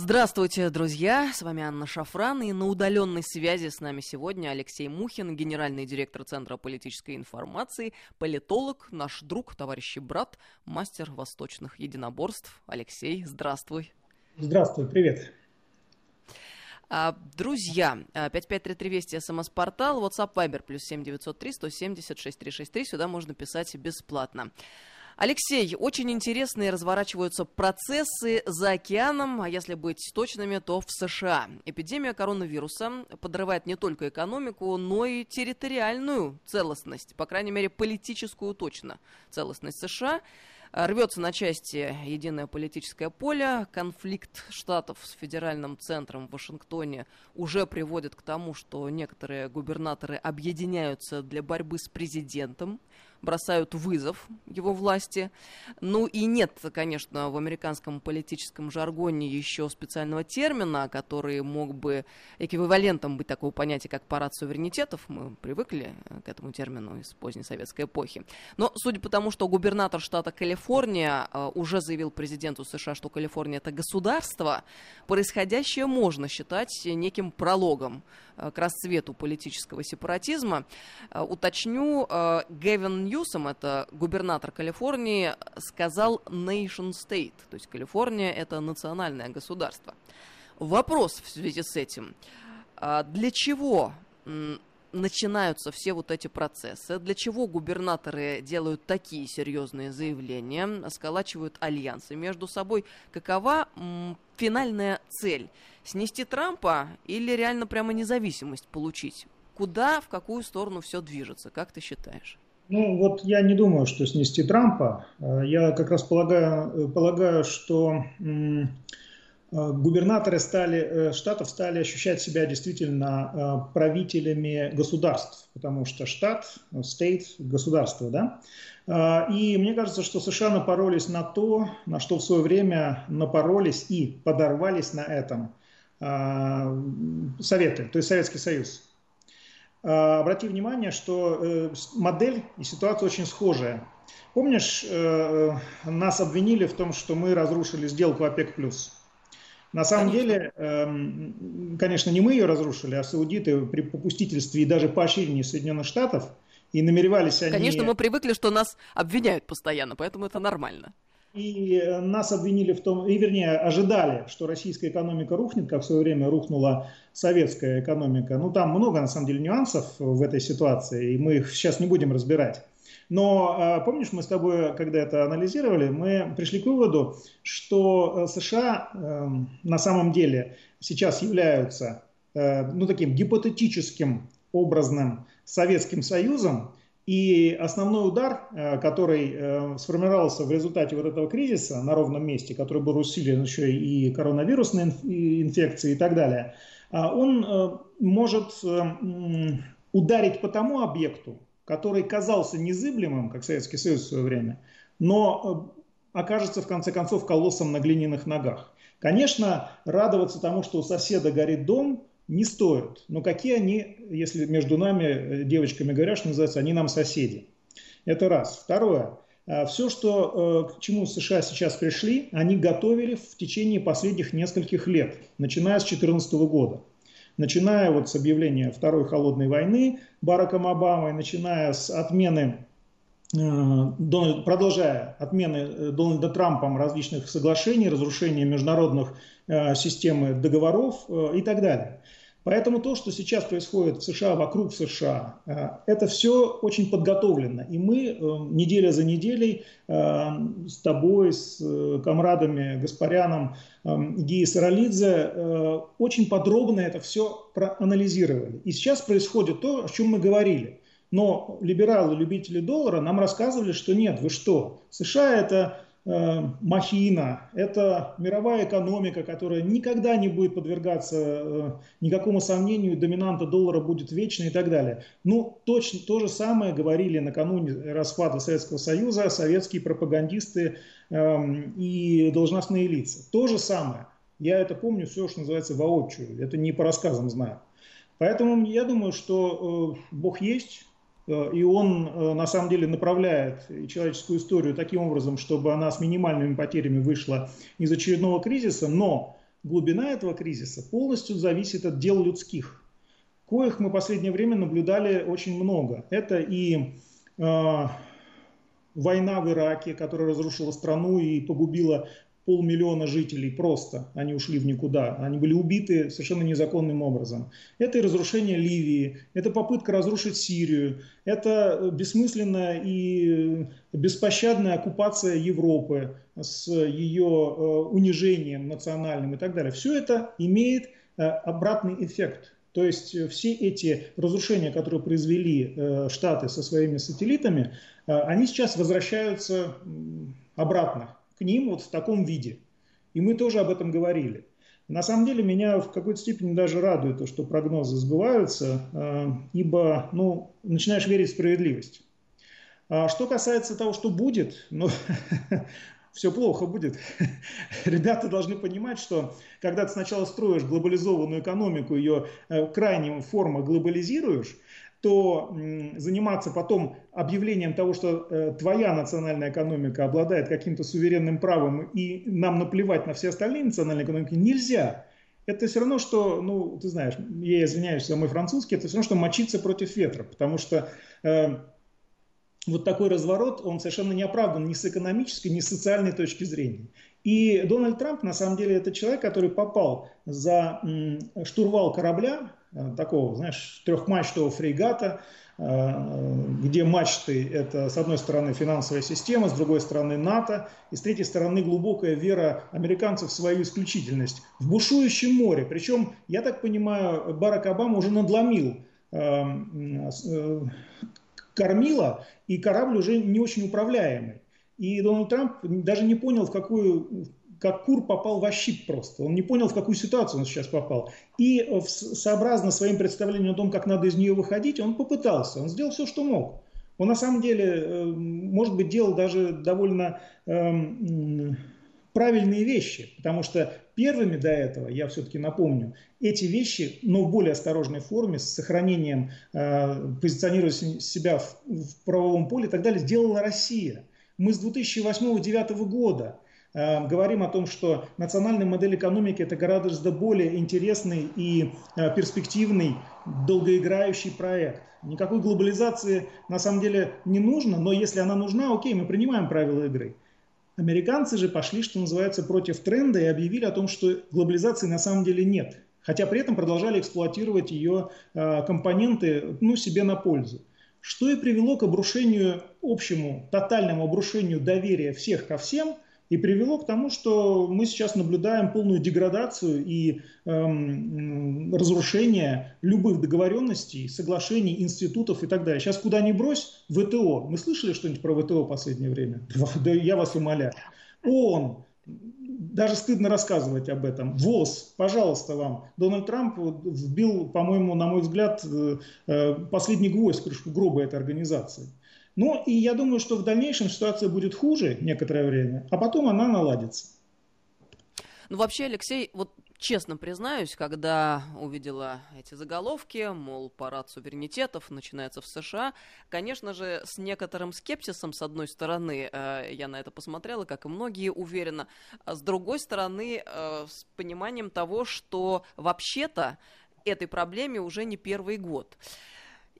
Здравствуйте, друзья! С вами Анна Шафран, и на удаленной связи с нами сегодня Алексей Мухин, генеральный директор Центра политической информации, политолог, наш друг, товарищ и брат, мастер восточных единоборств. Алексей, здравствуй! Здравствуй, привет! А, друзья, 5533 Вести, СМС-портал, WhatsApp, Viber, плюс 7903 170 6363, сюда можно писать бесплатно. Алексей, очень интересные разворачиваются процессы за океаном, а если быть точными, то в США. Эпидемия коронавируса подрывает не только экономику, но и территориальную целостность, по крайней мере, политическую точно целостность США. Рвется на части единое политическое поле. Конфликт штатов с федеральным центром в Вашингтоне уже приводит к тому, что некоторые губернаторы объединяются для борьбы с президентом бросают вызов его власти. Ну и нет, конечно, в американском политическом жаргоне еще специального термина, который мог бы эквивалентом быть такого понятия, как парад суверенитетов. Мы привыкли к этому термину из поздней советской эпохи. Но судя по тому, что губернатор штата Калифорния э, уже заявил президенту США, что Калифорния это государство, происходящее можно считать неким прологом э, к расцвету политического сепаратизма. Э, уточню, Гевин Ньюсом, это губернатор Калифорнии, сказал nation state, то есть Калифорния это национальное государство. Вопрос в связи с этим. А для чего начинаются все вот эти процессы, для чего губернаторы делают такие серьезные заявления, сколачивают альянсы между собой, какова финальная цель? Снести Трампа или реально прямо независимость получить? Куда, в какую сторону все движется, как ты считаешь? Ну, вот я не думаю, что снести Трампа. Э, я как раз полагаю, э, полагаю что э, губернаторы стали, штатов стали ощущать себя действительно правителями государств, потому что штат, state, государство, да. И мне кажется, что США напоролись на то, на что в свое время напоролись и подорвались на этом Советы, то есть Советский Союз. А, обрати внимание, что э, модель и ситуация очень схожая. Помнишь, э, нас обвинили в том, что мы разрушили сделку ОПЕК+. На самом деле, эм, конечно, не мы ее разрушили, а саудиты при попустительстве и даже поощрении Соединенных Штатов, и намеревались они... Конечно, мы привыкли, что нас обвиняют постоянно, поэтому это нормально. И нас обвинили в том, и вернее ожидали, что российская экономика рухнет, как в свое время рухнула советская экономика. Ну там много на самом деле нюансов в этой ситуации, и мы их сейчас не будем разбирать. Но а, помнишь, мы с тобой, когда это анализировали, мы пришли к выводу, что э, США эм, на самом деле сейчас являются э, ну, таким гипотетическим образным Советским Союзом, и основной удар, э, который э, сформировался в результате вот этого кризиса на ровном месте, который был усилен еще и коронавирусной инфекцией и так далее, а он э, может ударить по тому объекту, который казался незыблемым, как Советский Союз в свое время, но окажется в конце концов колоссом на глиняных ногах. Конечно, радоваться тому, что у соседа горит дом, не стоят. Но какие они, если между нами, э, девочками говорят, что называется, они нам соседи. Это раз. Второе. А, Все, что, э, к чему США сейчас пришли, они готовили в течение последних нескольких лет, начиная с 2014 года. Начиная вот с объявления Второй холодной войны Бараком Обамой, начиная с отмены э, продолжая отмены Дональда Трампом различных соглашений, разрушения международных систем договоров и так далее. Поэтому то, что сейчас происходит в США, вокруг США, э, это все очень подготовлено. И мы э, неделя за неделей э, с тобой, с комрадами Гаспаряном, Гии Саралидзе очень подробно это все проанализировали. И сейчас происходит то, о чем мы говорили. Но либералы, любители доллара нам рассказывали, что нет, вы что, США это Э, махина, это мировая экономика, которая никогда не будет подвергаться э, никакому сомнению, доминанта доллара будет вечна и так далее. Ну, точно то же самое говорили накануне распада Советского Союза советские пропагандисты эм, и должностные лица. То же самое. Я это помню все, что называется, воочию. Это не по рассказам знаю. Поэтому я думаю, что э, Бог есть, Э, и он э, на самом деле направляет человеческую историю таким образом, чтобы она с минимальными потерями вышла из очередного кризиса, но глубина этого кризиса полностью зависит от дел людских, коих мы в последнее время наблюдали очень много. Это и э, война в Ираке, которая разрушила страну и погубила полмиллиона жителей просто, они ушли в никуда, они были убиты совершенно незаконным образом. Это и разрушение Ливии, это попытка разрушить Сирию, это бессмысленная и беспощадная оккупация Европы с ее э, унижением национальным и так далее. Все это имеет э, обратный эффект. То есть все эти разрушения, которые произвели э, Штаты со своими сателлитами, они сейчас возвращаются обратно к ним вот в таком виде. И мы тоже об этом говорили. На самом деле меня в какой-то степени даже радует то, что прогнозы сбываются, э, ибо ну, начинаешь верить в справедливость. А что касается того, что будет, ну, все плохо будет. Ребята должны понимать, что когда ты сначала строишь глобализованную экономику, ее э, крайним форма глобализируешь, то заниматься потом объявлением того, что э, твоя национальная экономика обладает каким-то суверенным правом и нам наплевать на все остальные национальные экономики, нельзя. Это все равно, что, ну, ты знаешь, я извиняюсь за мой французский, это все равно, что мочиться против ветра, потому что э, вот такой разворот, он совершенно не оправдан ни с экономической, ни с социальной точки зрения. И Дональд Трамп, на самом деле, это человек, который попал за штурвал корабля, такого, знаешь, трехмачтового фрегата, э, где мачты – это, с одной стороны, финансовая система, с другой стороны, НАТО, и с третьей стороны, глубокая вера американцев в свою исключительность. В бушующем море. Причем, я так понимаю, Барак Обама уже надломил э, кормила, и корабль уже не очень управляемый. И Дональд Трамп даже не понял, в какую, как кур попал в щит просто. Он не понял, в какую ситуацию он сейчас попал. И э, сообразно своим представлением о том, как надо из нее выходить, он попытался. Он сделал все, что мог. Он на самом деле, э, может быть, делал даже довольно эм, правильные вещи, потому что первыми до этого, я все-таки напомню, эти вещи, но в более осторожной форме, с сохранением э, позиционирования себя в, в правовом поле и так далее, сделала Россия. Мы с 2008-2009 года говорим о том, что национальная модель экономики это гораздо более интересный и э, перспективный, долгоиграющий проект. Никакой глобализации на самом деле не нужно, но если она нужна, окей, мы принимаем правила игры. Американцы же пошли, что называется, против тренда и объявили о том, что глобализации на самом деле нет. Хотя при этом продолжали эксплуатировать ее э, компоненты ну, себе на пользу. Что и привело к обрушению, общему, тотальному обрушению доверия всех ко всем – и привело к тому, что мы сейчас наблюдаем полную деградацию и эм, разрушение любых договоренностей, соглашений, институтов и так далее. Сейчас куда ни брось, ВТО. Мы слышали что-нибудь про ВТО в последнее время? Да я вас умоляю. ООН, даже стыдно рассказывать об этом. ВОЗ, пожалуйста вам. Дональд Трамп вбил, по-моему, на мой взгляд, э, э, последний гвоздь в крышку гроба этой организации. Ну и я думаю, что в дальнейшем ситуация будет хуже некоторое время, а потом она наладится. Ну вообще, Алексей, вот честно признаюсь, когда увидела эти заголовки, мол, парад суверенитетов начинается в США, конечно же, с некоторым скепсисом, с одной стороны, э, я на это посмотрела, как и многие, уверенно, а с другой стороны, э, с пониманием того, что вообще-то этой проблеме уже не первый год.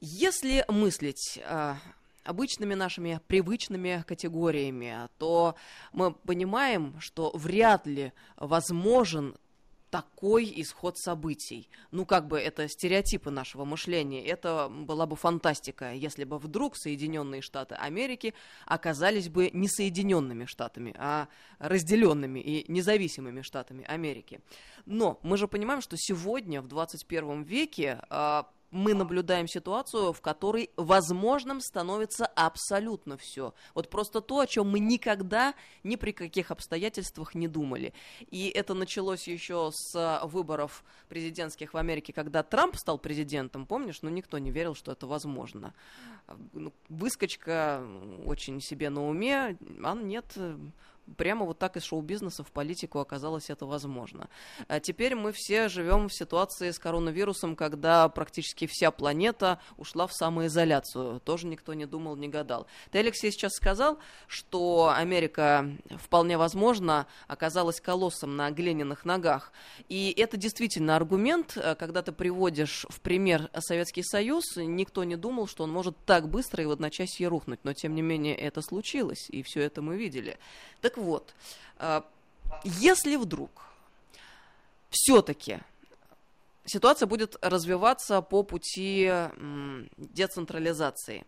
Если мыслить э, обычными нашими привычными категориями, то мы понимаем, что вряд ли возможен такой исход событий. Ну, как бы это стереотипы нашего мышления. Это была бы фантастика, если бы вдруг Соединенные Штаты Америки оказались бы не Соединенными Штатами, а разделенными и независимыми Штатами Америки. Но мы же понимаем, что сегодня, в 21 веке, а, мы наблюдаем ситуацию, в которой возможным становится абсолютно все. Вот просто то, о чем мы никогда ни при каких обстоятельствах не думали. И это началось еще с выборов президентских в Америке, когда Трамп стал президентом, помнишь? Ну, никто не верил, что это возможно. Ну, выскочка очень себе на уме, а нет, прямо вот так из шоу-бизнеса в политику оказалось это возможно. А теперь мы все живем в ситуации с коронавирусом, когда практически вся планета ушла в самоизоляцию. Тоже никто не думал, не гадал. Ты, Алексей, сейчас сказал, что Америка вполне возможно оказалась колоссом на глиняных ногах. И это действительно аргумент, э, когда ты приводишь в пример Советский Союз, никто не думал, что он может так быстро и в одночасье рухнуть. Но, тем не менее, это случилось, и все это мы видели. Так вот, э, если вдруг все-таки ситуация будет развиваться по пути децентрализации,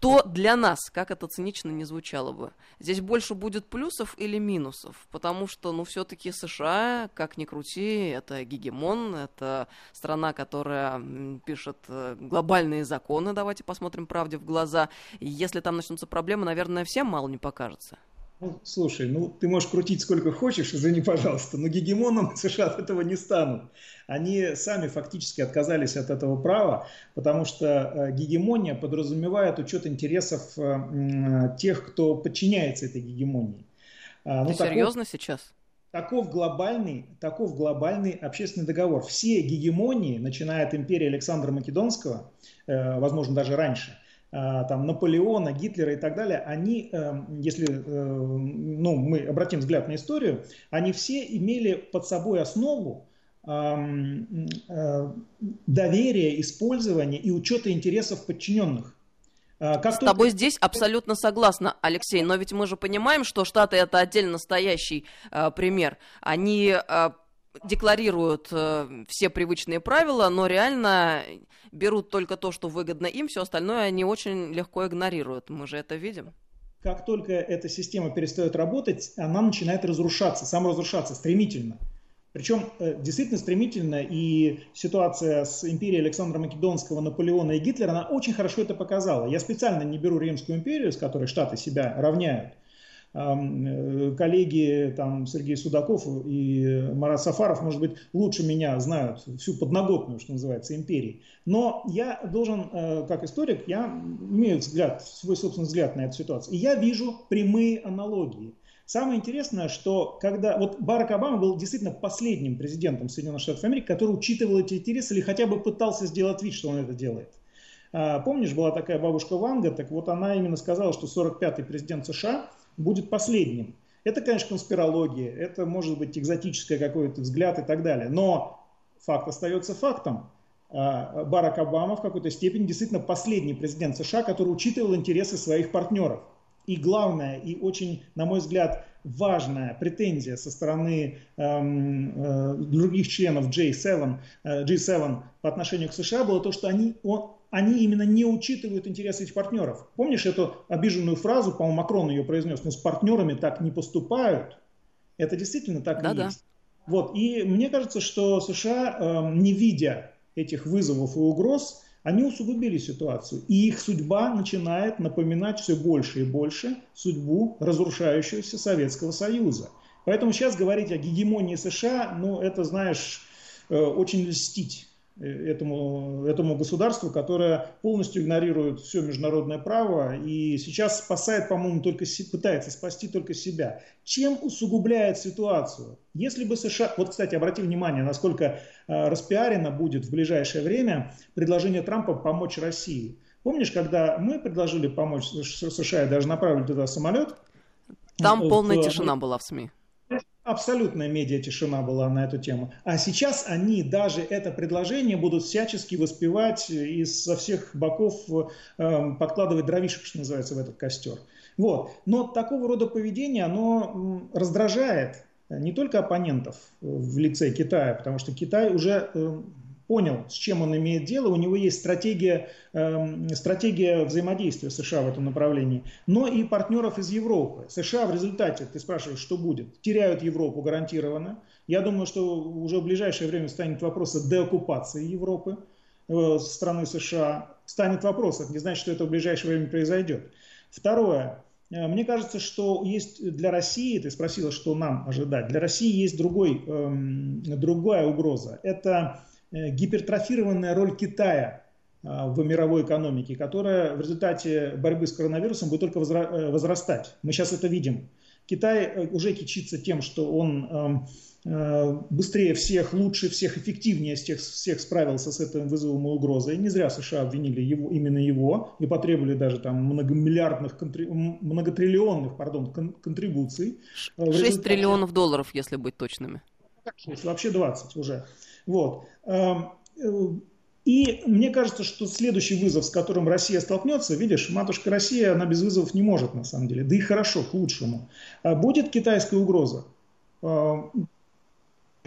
то для нас, как это цинично не звучало бы, здесь больше будет плюсов или минусов, потому что, ну, все-таки США, как ни крути, это гегемон, это страна, которая пишет э, глобальные законы, давайте посмотрим правде в глаза, если там начнутся проблемы, наверное, всем мало не покажется. Ну, слушай, ну ты можешь крутить сколько хочешь, извини, пожалуйста, но гегемоном США от этого не станут. Они сами фактически отказались от этого права, потому что э, гегемония подразумевает учет интересов э, тех, кто подчиняется этой гегемонии. А, ну, ты таков, серьезно сейчас? Таков глобальный, таков глобальный общественный договор. Все гегемонии, начиная от империи Александра Македонского, э, возможно, даже раньше – там, Наполеона, Гитлера и так далее, они, эм, если э, ну, мы обратим взгляд на историю, они все имели под собой основу эм, э, доверия, использования и учета интересов подчиненных. А, как С только... тобой здесь абсолютно согласна, Алексей, но ведь мы же понимаем, что Штаты это отдельно стоящий э, пример. Они э, декларируют э, все привычные правила, но реально берут только то, что выгодно им, все остальное они очень легко игнорируют. Мы же это видим. Как только эта система перестает работать, она начинает разрушаться, саморазрушаться стремительно. Причем э, действительно стремительно, и ситуация с империей Александра Македонского, Наполеона и Гитлера, она очень хорошо это показала. Я специально не беру Римскую империю, с которой Штаты себя равняют, коллеги там, Сергей Судаков и Марат Сафаров, может быть, лучше меня знают всю подноготную, что называется, империи. Но я должен, э, как историк, я имею взгляд, свой собственный взгляд на эту ситуацию. И я вижу прямые аналогии. Самое интересное, что когда вот Барак Обама был действительно последним президентом Соединенных Штатов Америки, который учитывал эти интересы или хотя бы пытался сделать вид, что он это делает. А, помнишь, была такая бабушка Ванга, так вот она именно сказала, что 45-й президент США будет последним. Это, конечно, конспирология, это может быть экзотическое какой-то взгляд и так далее. Но факт остается фактом. А, Барак Обама в какой-то степени действительно последний президент США, который учитывал интересы своих партнеров. И главное, и очень, на мой взгляд, важная претензия со стороны эм, э, других членов G7, э, G7 по отношению к США было то, что они, он, они именно не учитывают интересы этих партнеров. Помнишь эту обиженную фразу, по-моему, Макрон ее произнес, но с партнерами так не поступают. Это действительно так да, и да. есть. Вот. И мне кажется, что США, э, не видя этих вызовов и угроз, они усугубили ситуацию. И их судьба начинает напоминать все больше и больше судьбу разрушающегося Советского Союза. Поэтому сейчас говорить о гегемонии США, ну это, знаешь, э, очень льстить этому, этому государству, которое полностью игнорирует все международное право и сейчас спасает, по-моему, только пытается спасти только себя. Чем усугубляет ситуацию? Если бы США, вот, кстати, обрати внимание, насколько э, распиарено будет в ближайшее время предложение Трампа помочь России. Помнишь, когда мы предложили помочь США и даже направили туда самолет? Там вот, полная тишина была в СМИ абсолютная медиа тишина была на эту тему. А сейчас они даже это предложение будут всячески воспевать и со всех боков э, подкладывать дровишек, что называется, в этот костер. Вот. Но такого рода поведение, оно раздражает не только оппонентов в лице Китая, потому что Китай уже э, понял, с чем он имеет дело, у него есть стратегия, э, стратегия взаимодействия США в этом направлении, но и партнеров из Европы. США в результате, ты спрашиваешь, что будет, теряют Европу гарантированно. Я думаю, что уже в ближайшее время станет вопрос о деоккупации Европы э, со стороны США. Станет вопрос, это не значит, что это в ближайшее время произойдет. Второе. Э, мне кажется, что есть для России, ты спросила, что нам ожидать, для России есть другой, эм, другая угроза. Это гипертрофированная роль Китая а, в мировой экономике, которая в результате борьбы с коронавирусом будет только э, возрастать. Мы сейчас это видим. Китай уже кичится тем, что он эм, Э, быстрее всех, лучше всех, эффективнее всех, всех справился с этим вызовом и угрозой. Не зря США обвинили его, именно его и потребовали даже там многомиллиардных, многотриллионных пардон, контрибуций. 6 триллионов долларов, если быть точными. Вообще 20 уже. Вот. Эм, э, и мне кажется, что следующий вызов, с которым Россия столкнется, видишь, матушка Россия, она без вызовов не может на самом деле, да и хорошо, к лучшему. А будет китайская угроза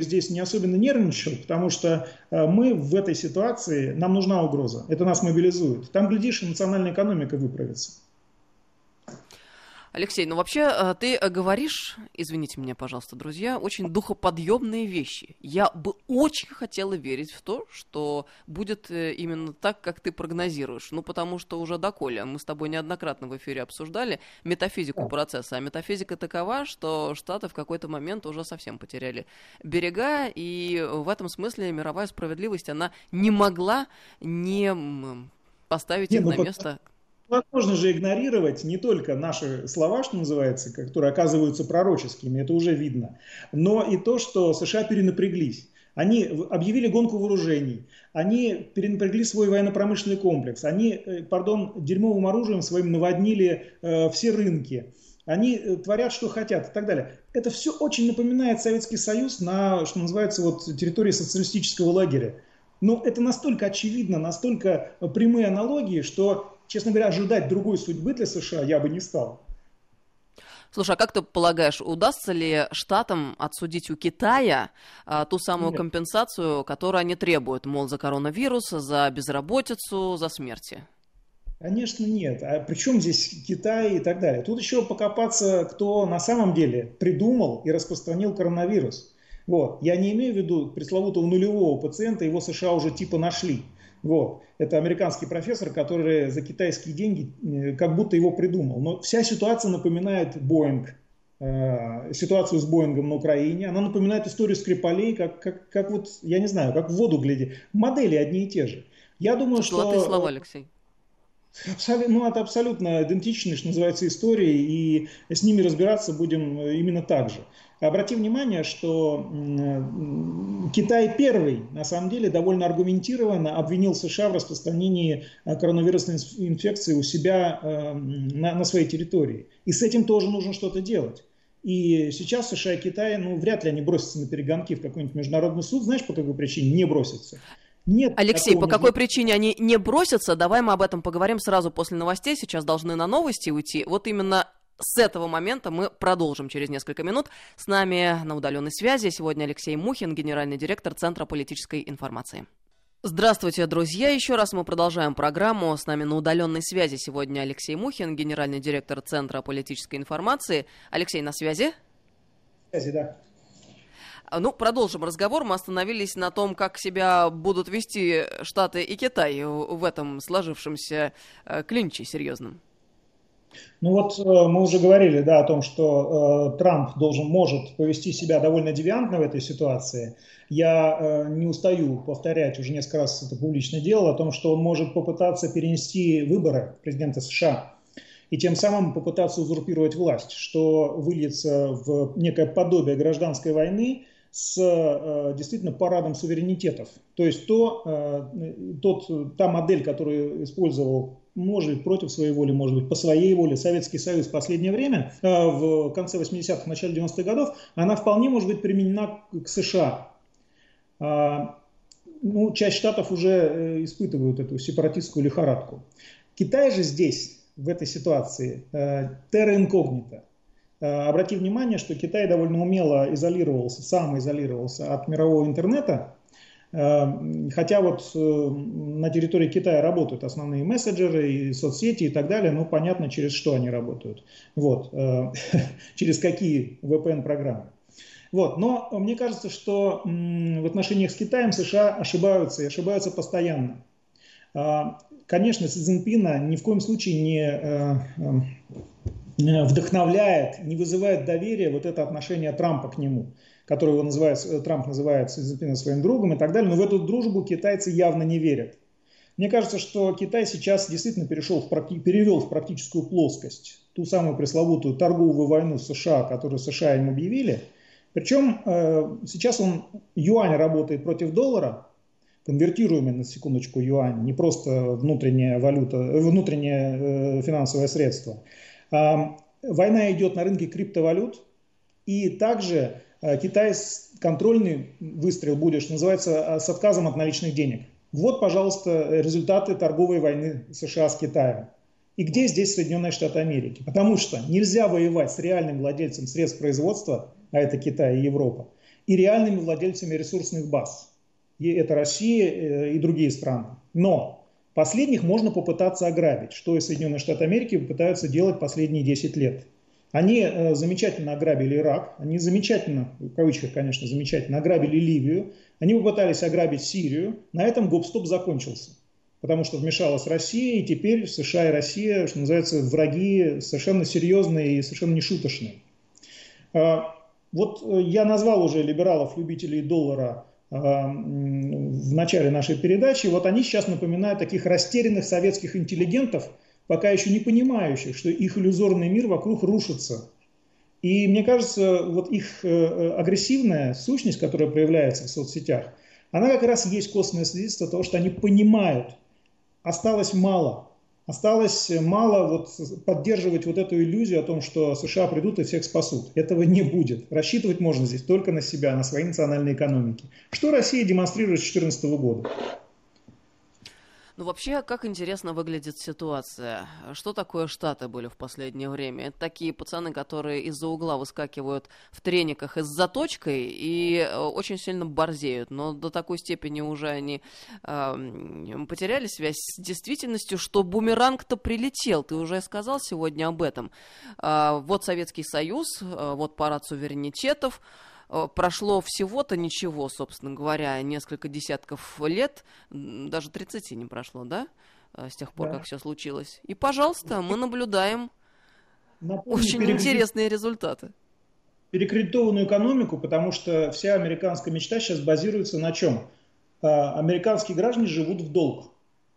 здесь не особенно нервничал, потому что э, мы в этой ситуации, нам нужна угроза. Это нас мобилизует. Там, глядишь, и национальная экономика выправится. Алексей, ну вообще э, ты э, говоришь, извините меня, пожалуйста, друзья, очень духоподъемные вещи. Я бы очень хотела верить в то, что будет э, именно так, как ты прогнозируешь. Ну, потому что уже доколе мы с тобой неоднократно в эфире обсуждали метафизику процесса. А метафизика такова, что Штаты в какой-то момент уже совсем потеряли берега, и в этом смысле мировая справедливость, она не могла не поставить не, их ну, на место Возможно же игнорировать не только наши слова, что называется, которые оказываются пророческими, это уже видно, но и то, что США перенапряглись. Они объявили гонку вооружений, они перенапрягли свой военно-промышленный комплекс, они, э, пардон, дерьмовым оружием своим наводнили э, все рынки, они э, творят, что хотят и так далее. Это все очень напоминает Советский Союз на, что называется, вот, территории социалистического лагеря. Но это настолько очевидно, настолько прямые аналогии, что честно говоря, ожидать другой судьбы для США я бы не стал. Слушай, а как ты полагаешь, удастся ли штатам отсудить у Китая а, ту самую Нет. компенсацию, которую они требуют, мол, за коронавирус, за безработицу, за смерти? Конечно, нет. А при чем здесь Китай и так далее? Тут еще покопаться, кто на самом деле придумал и распространил коронавирус. Вот. Я не имею в виду пресловутого нулевого пациента, его США уже типа нашли. Вот. Это американский профессор, который за китайские деньги э, как будто его придумал. Но вся ситуация напоминает Боинг, э, ситуацию с Боингом на Украине. Она напоминает историю Скрипалей, как, как, как вот, я не знаю, как в воду гляди. Модели одни и те же. Я думаю, Золотые что... слова, Алексей. Ну, это абсолютно идентичные, что называется, истории, и с ними разбираться будем э, именно так же. Обрати внимание, что Китай первый, на самом деле, довольно аргументированно обвинил США в распространении э, коронавирусной инфекции у себя э, на, на своей территории. И с этим тоже нужно что-то делать. И сейчас США и Китай, ну, вряд ли они бросятся на перегонки в какой-нибудь международный суд. Знаешь, по какой причине не бросятся? Нет Алексей, по какой причине они не бросятся? Давай мы об этом поговорим сразу после новостей. Сейчас должны на новости уйти. Вот именно с этого момента мы продолжим через несколько минут. С нами на удаленной связи сегодня Алексей Мухин, генеральный директор Центра политической информации. Здравствуйте, друзья. Еще раз мы продолжаем программу. С нами на удаленной связи сегодня Алексей Мухин, генеральный директор Центра политической информации. Алексей, на связи? Связи, да. Ну, продолжим разговор. Мы остановились на том, как себя будут вести Штаты и Китай в этом сложившемся э, клинче серьезном. Ну вот э, мы уже говорили да, о том, что э, Трамп должен, может повести себя довольно девиантно в этой ситуации. Я э, не устаю повторять, уже несколько раз это публично делал, о том, что он может попытаться перенести выборы президента США и тем самым попытаться узурпировать власть, что выльется в некое подобие гражданской войны с э, действительно парадом суверенитетов. То есть то, э, тот, та модель, которую использовал может быть, против своей воли, может быть, по своей воле. Советский Союз в последнее время, э, в конце 80-х, начале 90-х годов, она вполне может быть применена к США. А, ну, часть штатов уже испытывают эту сепаратистскую лихорадку. Китай же здесь, в этой ситуации, терра инкогнита. Обрати внимание, что Китай довольно умело изолировался, сам изолировался от мирового интернета, Эм, хотя вот э, на территории Китая работают основные мессенджеры и соцсети и так далее, но понятно, через что они работают. Вот. Э, через какие VPN-программы. Вот. Но мне кажется, что в отношениях с Китаем США ошибаются и ошибаются постоянно. Конечно, Си Цзиньпина ни в коем случае не э, вдохновляет, не вызывает доверия вот это отношение Трампа к нему который его называет, э, Трамп называет Си своим другом и так далее, но в эту дружбу китайцы явно не верят. Мне кажется, что Китай сейчас действительно перешел в, перевел в практическую плоскость ту самую пресловутую торговую войну США, которую США им объявили. Причем э, сейчас он, юань работает против доллара, конвертируемый на секундочку юань, не просто внутренняя валюта, внутреннее э, финансовое средство. А, война идет на рынке криптовалют, и также э, Китай контрольный выстрел будет, называется, с отказом от наличных денег. Вот, пожалуйста, результаты торговой войны США с Китаем. И где здесь Соединенные Штаты Америки? Потому что нельзя воевать с реальным владельцем средств производства, а это Китай и Европа, и реальными владельцами ресурсных баз. И это Россия э, и другие страны. Но последних можно попытаться ограбить, что и Соединенные Штаты Америки пытаются делать последние 10 лет. Они э, замечательно ограбили Ирак, они замечательно, в кавычках, конечно, замечательно ограбили Ливию, они попытались ограбить Сирию, на этом гоп-стоп закончился. Потому что вмешалась Россия, и теперь США и Россия, что называется, враги совершенно серьезные и совершенно нешуточные. А, вот э, я назвал уже либералов-любителей доллара в начале нашей передачи. Вот они сейчас напоминают таких растерянных советских интеллигентов, пока еще не понимающих, что их иллюзорный мир вокруг рушится. И мне кажется, вот их э, э, агрессивная сущность, которая проявляется в соцсетях, она как раз есть костное свидетельство того, что они понимают, осталось мало. Осталось мало вот поддерживать вот эту иллюзию о том, что США придут и всех спасут. Этого не будет. Рассчитывать можно здесь только на себя, на свои национальные экономики. Что Россия демонстрирует с 2014 года? Ну, вообще, как интересно выглядит ситуация. Что такое Штаты были в последнее время? Это такие пацаны, которые из-за угла выскакивают в трениках и с заточкой и э, очень сильно борзеют. Но до такой степени уже они э, потеряли связь с действительностью, что бумеранг-то прилетел. Ты уже сказал сегодня об этом. Э, вот Советский Союз, э, вот парад суверенитетов. Э, прошло всего-то ничего, собственно говоря, несколько десятков лет, даже 30 не прошло, да, э, с тех пор, да. как все случилось. И, пожалуйста, мы наблюдаем Напомню, очень перекред... интересные результаты. Перекредитованную экономику, потому что вся американская мечта сейчас базируется на чем? Э, американские граждане живут в долг.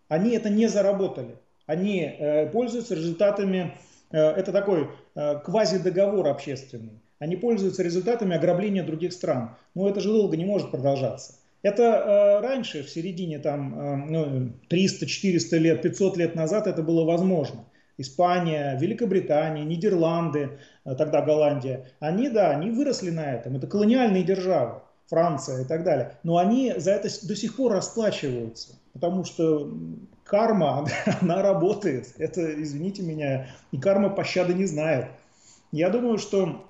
Они это не заработали. Они пользуются результатами, это такой квазидоговор общественный они пользуются результатами ограбления других стран. Но это же долго не может продолжаться. Это э, раньше, в середине там, э, ну, 300-400 лет, 500 лет назад это было возможно. Испания, Великобритания, Нидерланды, э, тогда Голландия, они, да, они выросли на этом. Это колониальные державы, Франция и так далее. Но они за это до сих пор расплачиваются, потому что карма, она работает. Это, извините меня, и карма пощады не знает. Я думаю, что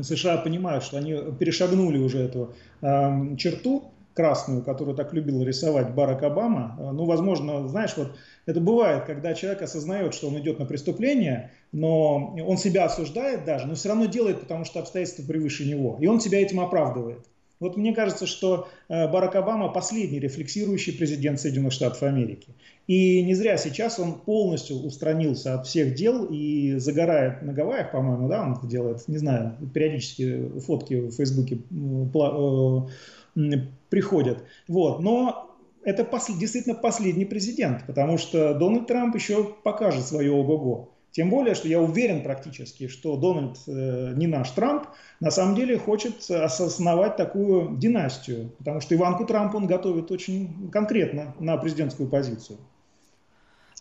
США понимают, что они перешагнули уже эту э, черту красную, которую так любил рисовать Барак Обама. Э, ну, возможно, знаешь, вот это бывает, когда человек осознает, что он идет на преступление, но он себя осуждает даже, но все равно делает, потому что обстоятельства превыше него. И он себя этим оправдывает. Вот мне кажется, что э, Барак Обама последний рефлексирующий президент Соединенных Штатов Америки. И не зря сейчас он полностью устранился от всех дел и загорает на Гавайях, по-моему, да, он это делает, не знаю, периодически фотки в Фейсбуке э, приходят. Вот. Но это действительно последний президент, потому что Дональд Трамп еще покажет свое ого-го. Тем более, что я уверен практически, что Дональд, э, не наш Трамп, на самом деле хочет осознавать такую династию, потому что Иванку Трамп он готовит очень конкретно на президентскую позицию.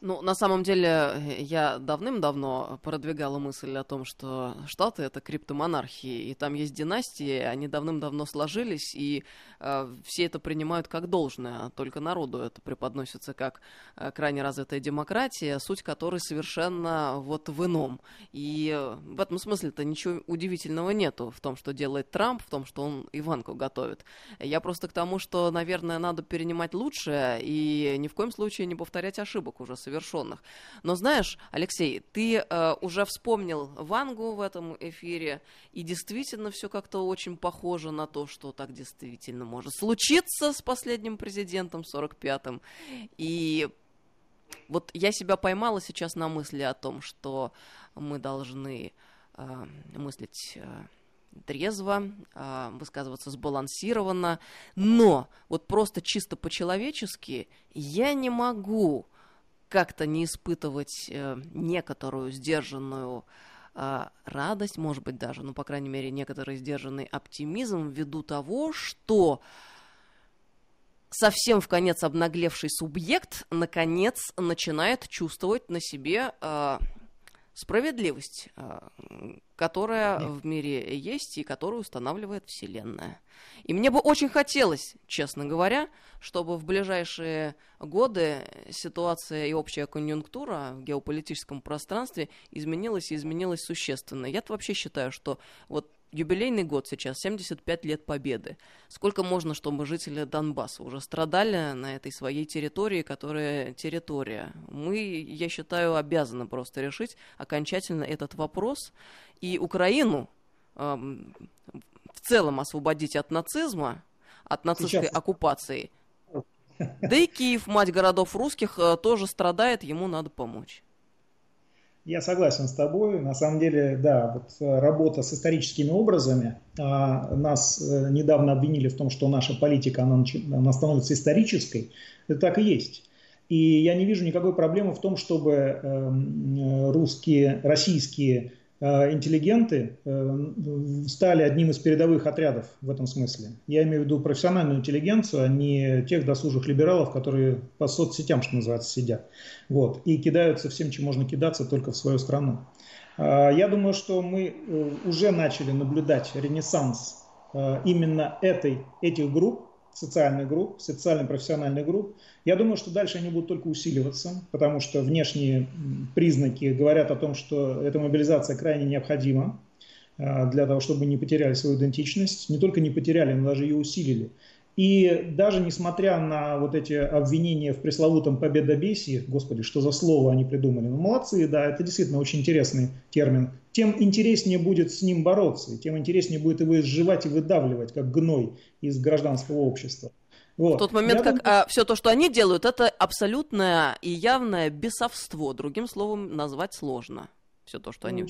Ну, на самом деле, я давным-давно продвигала мысль о том, что Штаты — это криптомонархии, и там есть династии, они давным-давно сложились, и э, все это принимают как должное, а только народу это преподносится как э, крайне развитая демократия, суть которой совершенно вот в ином. И э, в этом смысле-то ничего удивительного нету в том, что делает Трамп, в том, что он Иванку готовит. Я просто к тому, что, наверное, надо перенимать лучшее и ни в коем случае не повторять ошибок уже совершенных. Но знаешь, Алексей, ты э, уже вспомнил Вангу в этом эфире, и действительно все как-то очень похоже на то, что так действительно может случиться с последним президентом 45-м. И вот я себя поймала сейчас на мысли о том, что мы должны э, мыслить... Э, трезво, э, высказываться сбалансированно, но вот просто чисто по-человечески я не могу как-то не испытывать э, некоторую сдержанную э, радость, может быть даже, ну, по крайней мере, некоторый сдержанный оптимизм ввиду того, что совсем в конец обнаглевший субъект наконец начинает чувствовать на себе э, справедливость, э, которая в мире есть и которую устанавливает Вселенная. И мне бы очень хотелось, честно говоря, чтобы в ближайшие годы ситуация и общая конъюнктура в геополитическом пространстве изменилась и изменилась существенно. Я-то вообще считаю, что вот юбилейный год сейчас, 75 лет победы. Сколько можно, чтобы жители Донбасса уже страдали на этой своей территории, которая территория? Мы, я считаю, обязаны просто решить окончательно этот вопрос. И Украину э, в целом освободить от нацизма, от нацистской сейчас. оккупации. Да и Киев, мать городов русских, э, тоже страдает, ему надо помочь. Я согласен с тобой. На самом деле, да, вот э, работа с историческими образами. А, нас э, недавно обвинили в том, что наша политика, она, она становится исторической. Это так и есть. И я не вижу никакой проблемы в том, чтобы эм, русские, российские Э, интеллигенты э, стали одним из передовых отрядов в этом смысле. Я имею в виду профессиональную интеллигенцию, а не тех досужих либералов, которые по соцсетям, что называется, сидят. Вот, и кидаются всем, чем можно кидаться, только в свою страну. Э, я думаю, что мы уже начали наблюдать ренессанс именно этой, этих групп, социальных групп, социально-профессиональных групп. Я думаю, что дальше они будут только усиливаться, потому что внешние признаки говорят о том, что эта мобилизация крайне необходима э, для того, чтобы не потеряли свою идентичность. Не только не потеряли, но даже ее усилили. И даже несмотря на вот эти обвинения в пресловутом победобесии, господи, что за слово они придумали, ну молодцы, да, это действительно очень интересный термин, тем интереснее будет с ним бороться, тем интереснее будет его изживать и выдавливать, как гной из гражданского общества. Вот. В тот момент, Я как думаю... а, все то, что они делают, это абсолютное и явное бесовство. Другим словом, назвать сложно. Все то, что они ну,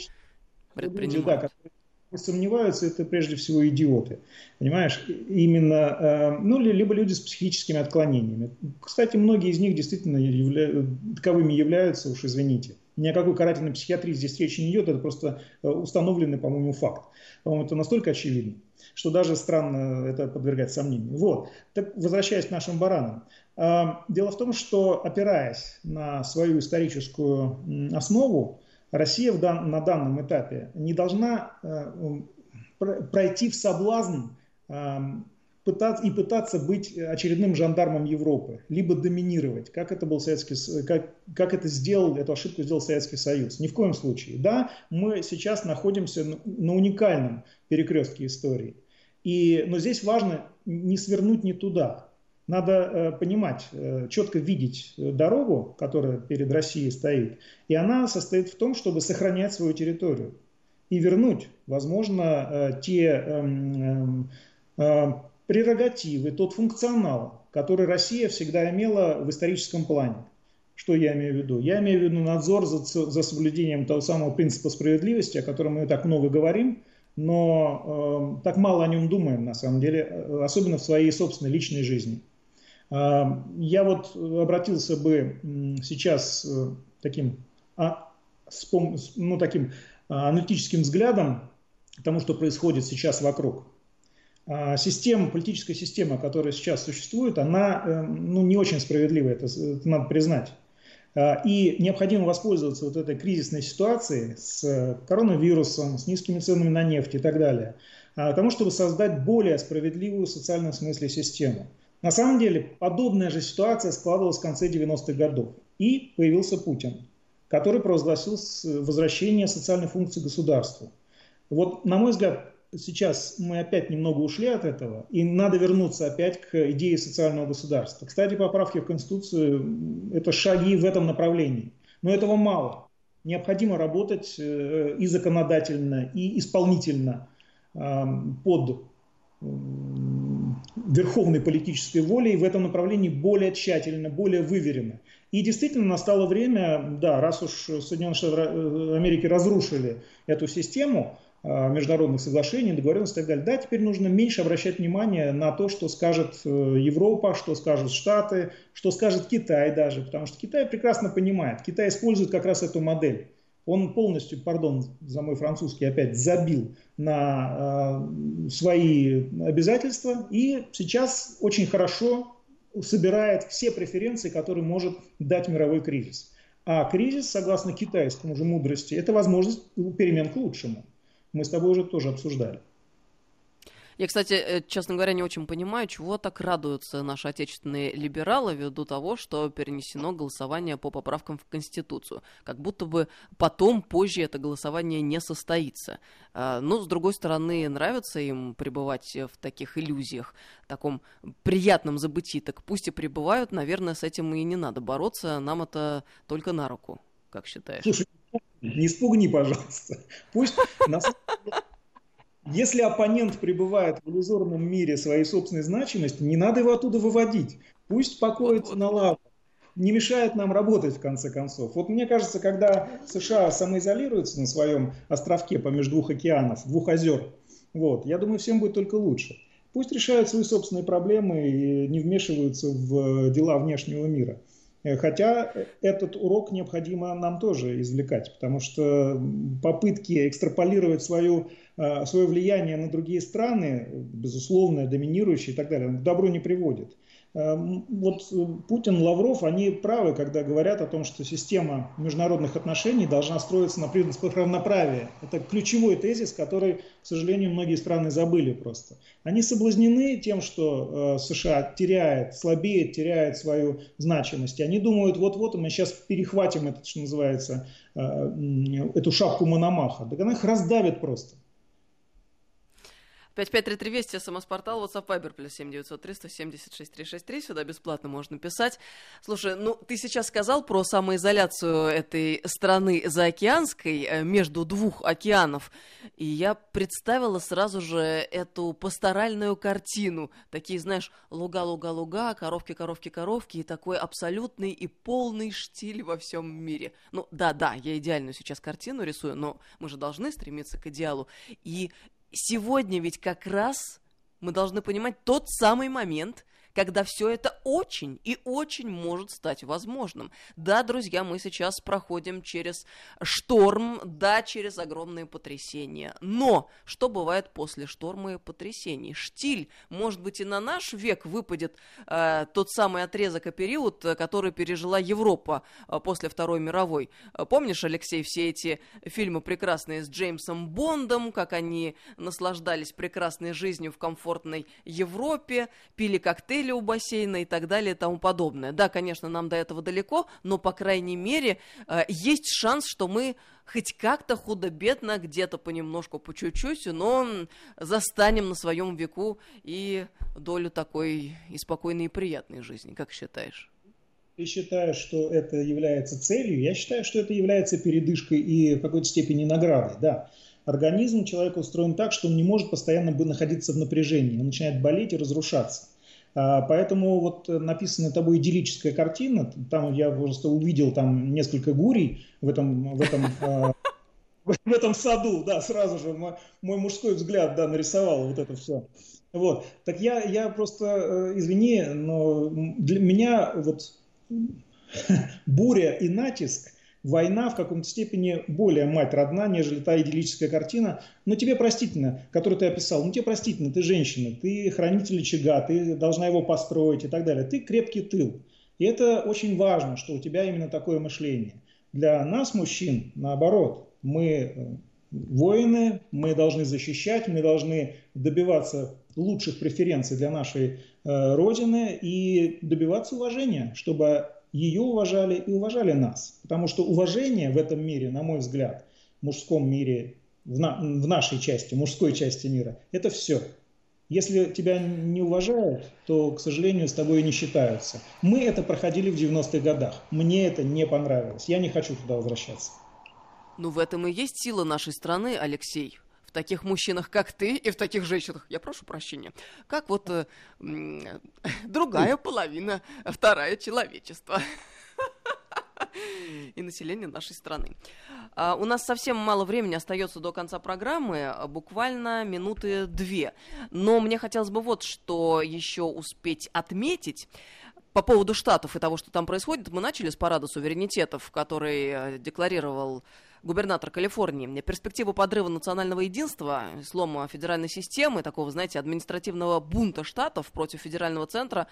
предпринимают. Да, сомневаются, это прежде всего идиоты. Понимаешь, именно, э, ну, либо люди с психическими отклонениями. Кстати, многие из них действительно явля... таковыми являются, уж извините. Ни о какой карательной психиатрии здесь речи не идет, это просто э, установленный, по-моему, факт. По-моему, это настолько очевидно, что даже странно это подвергать сомнению. Вот. Так, возвращаясь к нашим баранам. Э, дело в том, что опираясь на свою историческую основу, Россия дан, на данном этапе не должна э, пройти в соблазн э, пытаться, и пытаться быть очередным жандармом Европы, либо доминировать, как это был Советский, как, как это сделал, эту ошибку сделал Советский Союз. Ни в коем случае. Да, мы сейчас находимся на уникальном перекрестке истории. И, но здесь важно не свернуть не туда. Надо э, понимать, э, четко видеть э, дорогу, которая перед Россией стоит, и она состоит в том, чтобы сохранять свою территорию и вернуть, возможно, те эм, эм, прерогативы, тот функционал, который Россия всегда имела в историческом плане. Что я имею в виду? Я имею в виду надзор за, за соблюдением того самого принципа справедливости, о котором мы так много говорим, но э, так мало о нем думаем, на самом деле, особенно в своей собственной личной жизни. А, я вот обратился бы сейчас э, таким, а, ну, таким а, аналитическим взглядом к тому, что происходит сейчас вокруг. Система, политическая система, которая сейчас существует, она э, ну, не очень справедливая, это, это надо признать. И необходимо воспользоваться вот этой кризисной ситуацией с коронавирусом, с низкими ценами на нефть и так далее, тому, чтобы создать более справедливую в социальном смысле систему. На самом деле, подобная же ситуация складывалась в конце 90-х годов. И появился Путин, который провозгласил возвращение социальной функции государства. Вот, на мой взгляд, сейчас мы опять немного ушли от этого, и надо вернуться опять к идее социального государства. Кстати, поправки в Конституцию – это шаги в этом направлении. Но этого мало. Необходимо работать э, и законодательно, и исполнительно под верховной политической волей в этом направлении более тщательно, более выверенно. И действительно настало время, да, раз уж Соединенные Штаты Америки разрушили эту систему, а, международных соглашений, договоренностей и так далее. Да, теперь нужно меньше обращать внимание на то, что скажет э, Европа, что скажут Штаты, что скажет Китай даже, потому что Китай прекрасно понимает, Китай использует как раз эту модель. Он полностью, пардон за мой французский опять, забил на э, свои обязательства и сейчас очень хорошо собирает все преференции, которые может дать мировой кризис. А кризис, согласно китайскому же мудрости, это возможность перемен к лучшему мы с тобой уже тоже обсуждали. Я, кстати, э, честно говоря, не очень понимаю, чего так радуются наши отечественные либералы ввиду того, что перенесено голосование по поправкам в Конституцию. Как будто бы потом, позже это голосование не состоится. А, но, с другой стороны, нравится им пребывать в таких иллюзиях, в таком приятном забытии. Так пусть и пребывают, наверное, с этим и не надо бороться. Нам это только на руку, как считаешь? Слушай, не спугни, пожалуйста. Пусть на если оппонент пребывает в иллюзорном мире своей собственной значимости, не надо его оттуда выводить. Пусть покоится на лаврах. Не мешает нам работать, в конце концов. Вот мне кажется, когда США самоизолируются на своем островке помеж двух океанов, двух озер, вот, я думаю, всем будет только лучше. Пусть решают свои собственные проблемы и не вмешиваются в дела внешнего мира. Э, хотя этот урок необходимо нам тоже извлекать, потому что попытки экстраполировать свою, э, свое влияние на другие страны, безусловно, доминирующие и так далее, к добру не приводит. Эм, вот э, Путин, Лавров, они правы, когда говорят о том, что система международных отношений должна строиться на принципах равноправия. Это ключевой тезис, который, к сожалению, многие страны забыли просто. Они соблазнены тем, что э, США теряет, слабеет, теряет свою значимость. Они думают, вот-вот мы сейчас перехватим это, что называется, э, эту шапку Мономаха. Так она их раздавит просто. 5533 Вести, СМС-портал, WhatsApp плюс 7903 176 363, сюда бесплатно можно писать. Слушай, ну, ты сейчас сказал про самоизоляцию этой страны заокеанской, э, между двух океанов, и я представила сразу же эту пасторальную картину, такие, знаешь, луга-луга-луга, коровки-коровки-коровки, и такой абсолютный и полный штиль во всем мире. Ну, да-да, я идеальную сейчас картину рисую, но мы же должны стремиться к идеалу, и сегодня ведь как раз мы должны понимать тот самый момент, когда все это очень и очень может стать возможным. Да, друзья, мы сейчас проходим через шторм, да, через огромные потрясения. Но что бывает после шторма и потрясений? Штиль, может быть, и на наш век выпадет э, тот самый отрезок и период, который пережила Европа э, после Второй мировой. Помнишь, Алексей, все эти фильмы прекрасные с Джеймсом Бондом, как они наслаждались прекрасной жизнью в комфортной Европе, пили коктейли, коктейли у бассейна и так далее и тому подобное. Да, конечно, нам до этого далеко, но, по крайней мере, э, есть шанс, что мы хоть как-то худо-бедно, где-то понемножку, по чуть-чуть, но застанем на своем веку и долю такой и спокойной, и приятной жизни. Как считаешь? Ты считаешь, что это является целью? Я считаю, что это является передышкой и в какой-то степени наградой, да. Организм человека устроен так, что он не может постоянно находиться в напряжении. Он начинает болеть и разрушаться. А, поэтому вот написанная тобой идиллическая картина, там я просто увидел там несколько гурий в этом, в этом, а, в этом саду, да, сразу же мой, мой мужской взгляд, да, нарисовал вот это все. Вот, так я, я просто, э, извини, но для меня вот буря и натиск – война в каком-то степени более мать родна, нежели та идиллическая картина. Но тебе простительно, которую ты описал, ну тебе простительно, ты женщина, ты хранитель очага, ты должна его построить и так далее. Ты крепкий тыл. И это очень важно, что у тебя именно такое мышление. Для нас, мужчин, наоборот, мы э, воины, мы должны защищать, мы должны добиваться лучших преференций для нашей э, Родины и добиваться уважения, чтобы ее уважали и уважали нас. Потому что уважение в этом мире, на мой взгляд, в мужском мире, в, на, в нашей части, мужской части мира, это все. Если тебя не уважают, то, к сожалению, с тобой не считаются. Мы это проходили в 90-х годах. Мне это не понравилось. Я не хочу туда возвращаться. Ну, в этом и есть сила нашей страны, Алексей в таких мужчинах, как ты, и в таких женщинах, я прошу прощения, как вот э, другая половина, вторая человечества. и населения нашей страны. А, у нас совсем мало времени остается до конца программы, буквально минуты две. Но мне хотелось бы вот что еще успеть отметить по поводу Штатов и того, что там происходит, мы начали с парада суверенитетов, который э, декларировал губернатор Калифорнии, перспективу подрыва национального единства, слома федеральной системы, такого, знаете, административного бунта штатов против федерального центра,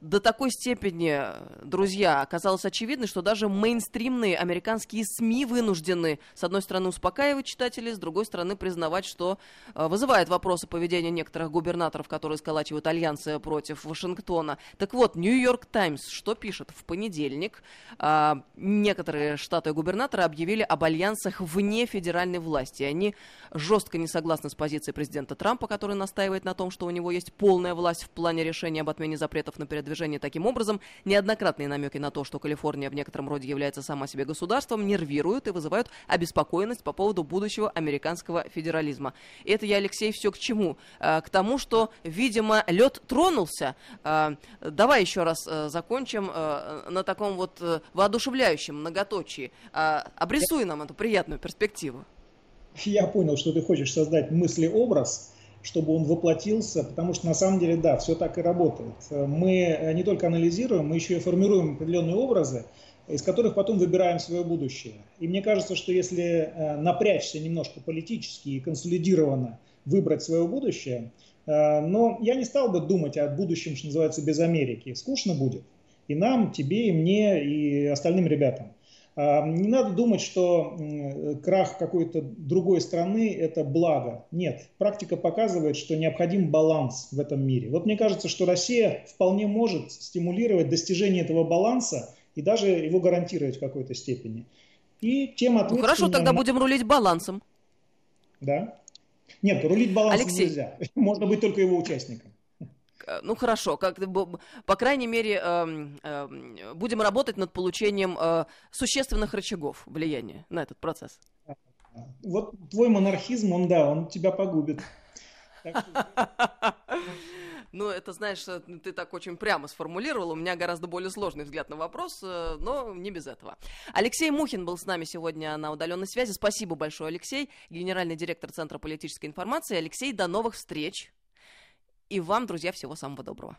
до такой степени, друзья, оказалось очевидно, что даже мейнстримные американские СМИ вынуждены, с одной стороны, успокаивать читателей, с другой стороны, признавать, что э, вызывает вопросы поведения некоторых губернаторов, которые сколачивают альянсы против Вашингтона. Так вот, Нью-Йорк Таймс что пишет? В понедельник э, некоторые штаты и губернаторы объявили об альянсе альянсах вне федеральной власти. Они жестко не согласны с позицией президента Трампа, который настаивает на том, что у него есть полная власть в плане решения об отмене запретов на передвижение. Таким образом, неоднократные намеки на то, что Калифорния в некотором роде является сама себе государством, нервируют и вызывают обеспокоенность по поводу будущего американского федерализма. Это я, Алексей, все к чему? А, к тому, что, видимо, лед тронулся. А, давай еще раз э, закончим э, на таком вот э, воодушевляющем многоточии. Обрисуй нам эту приятную перспективу. Я понял, что ты хочешь создать мыслеобраз, чтобы он воплотился, потому что на самом деле, да, все так и работает. Мы не только анализируем, мы еще и формируем определенные образы, из которых потом выбираем свое будущее. И мне кажется, что если э, напрячься немножко политически и консолидированно выбрать свое будущее, э, но я не стал бы думать о будущем, что называется, без Америки. Скучно будет. И нам, тебе, и мне, и остальным ребятам. Не надо думать, что крах какой-то другой страны – это благо. Нет, практика показывает, что необходим баланс в этом мире. Вот мне кажется, что Россия вполне может стимулировать достижение этого баланса и даже его гарантировать в какой-то степени. И тем ну хорошо, тогда будем рулить балансом. Да? Нет, рулить балансом Алексей. нельзя. Можно быть только его участником. Э, ну хорошо, как, по крайней мере, э, э, будем работать над получением э, существенных рычагов влияния на этот процесс. Вот твой монархизм, он да, он тебя погубит. Ну, это, знаешь, э, ты так очень прямо сформулировал. У меня гораздо более сложный взгляд на вопрос, но не без этого. Алексей Мухин был с нами сегодня на удаленной связи. Спасибо большое, Алексей, генеральный директор Центра политической информации. Алексей, до новых встреч. И вам, друзья, всего самого доброго.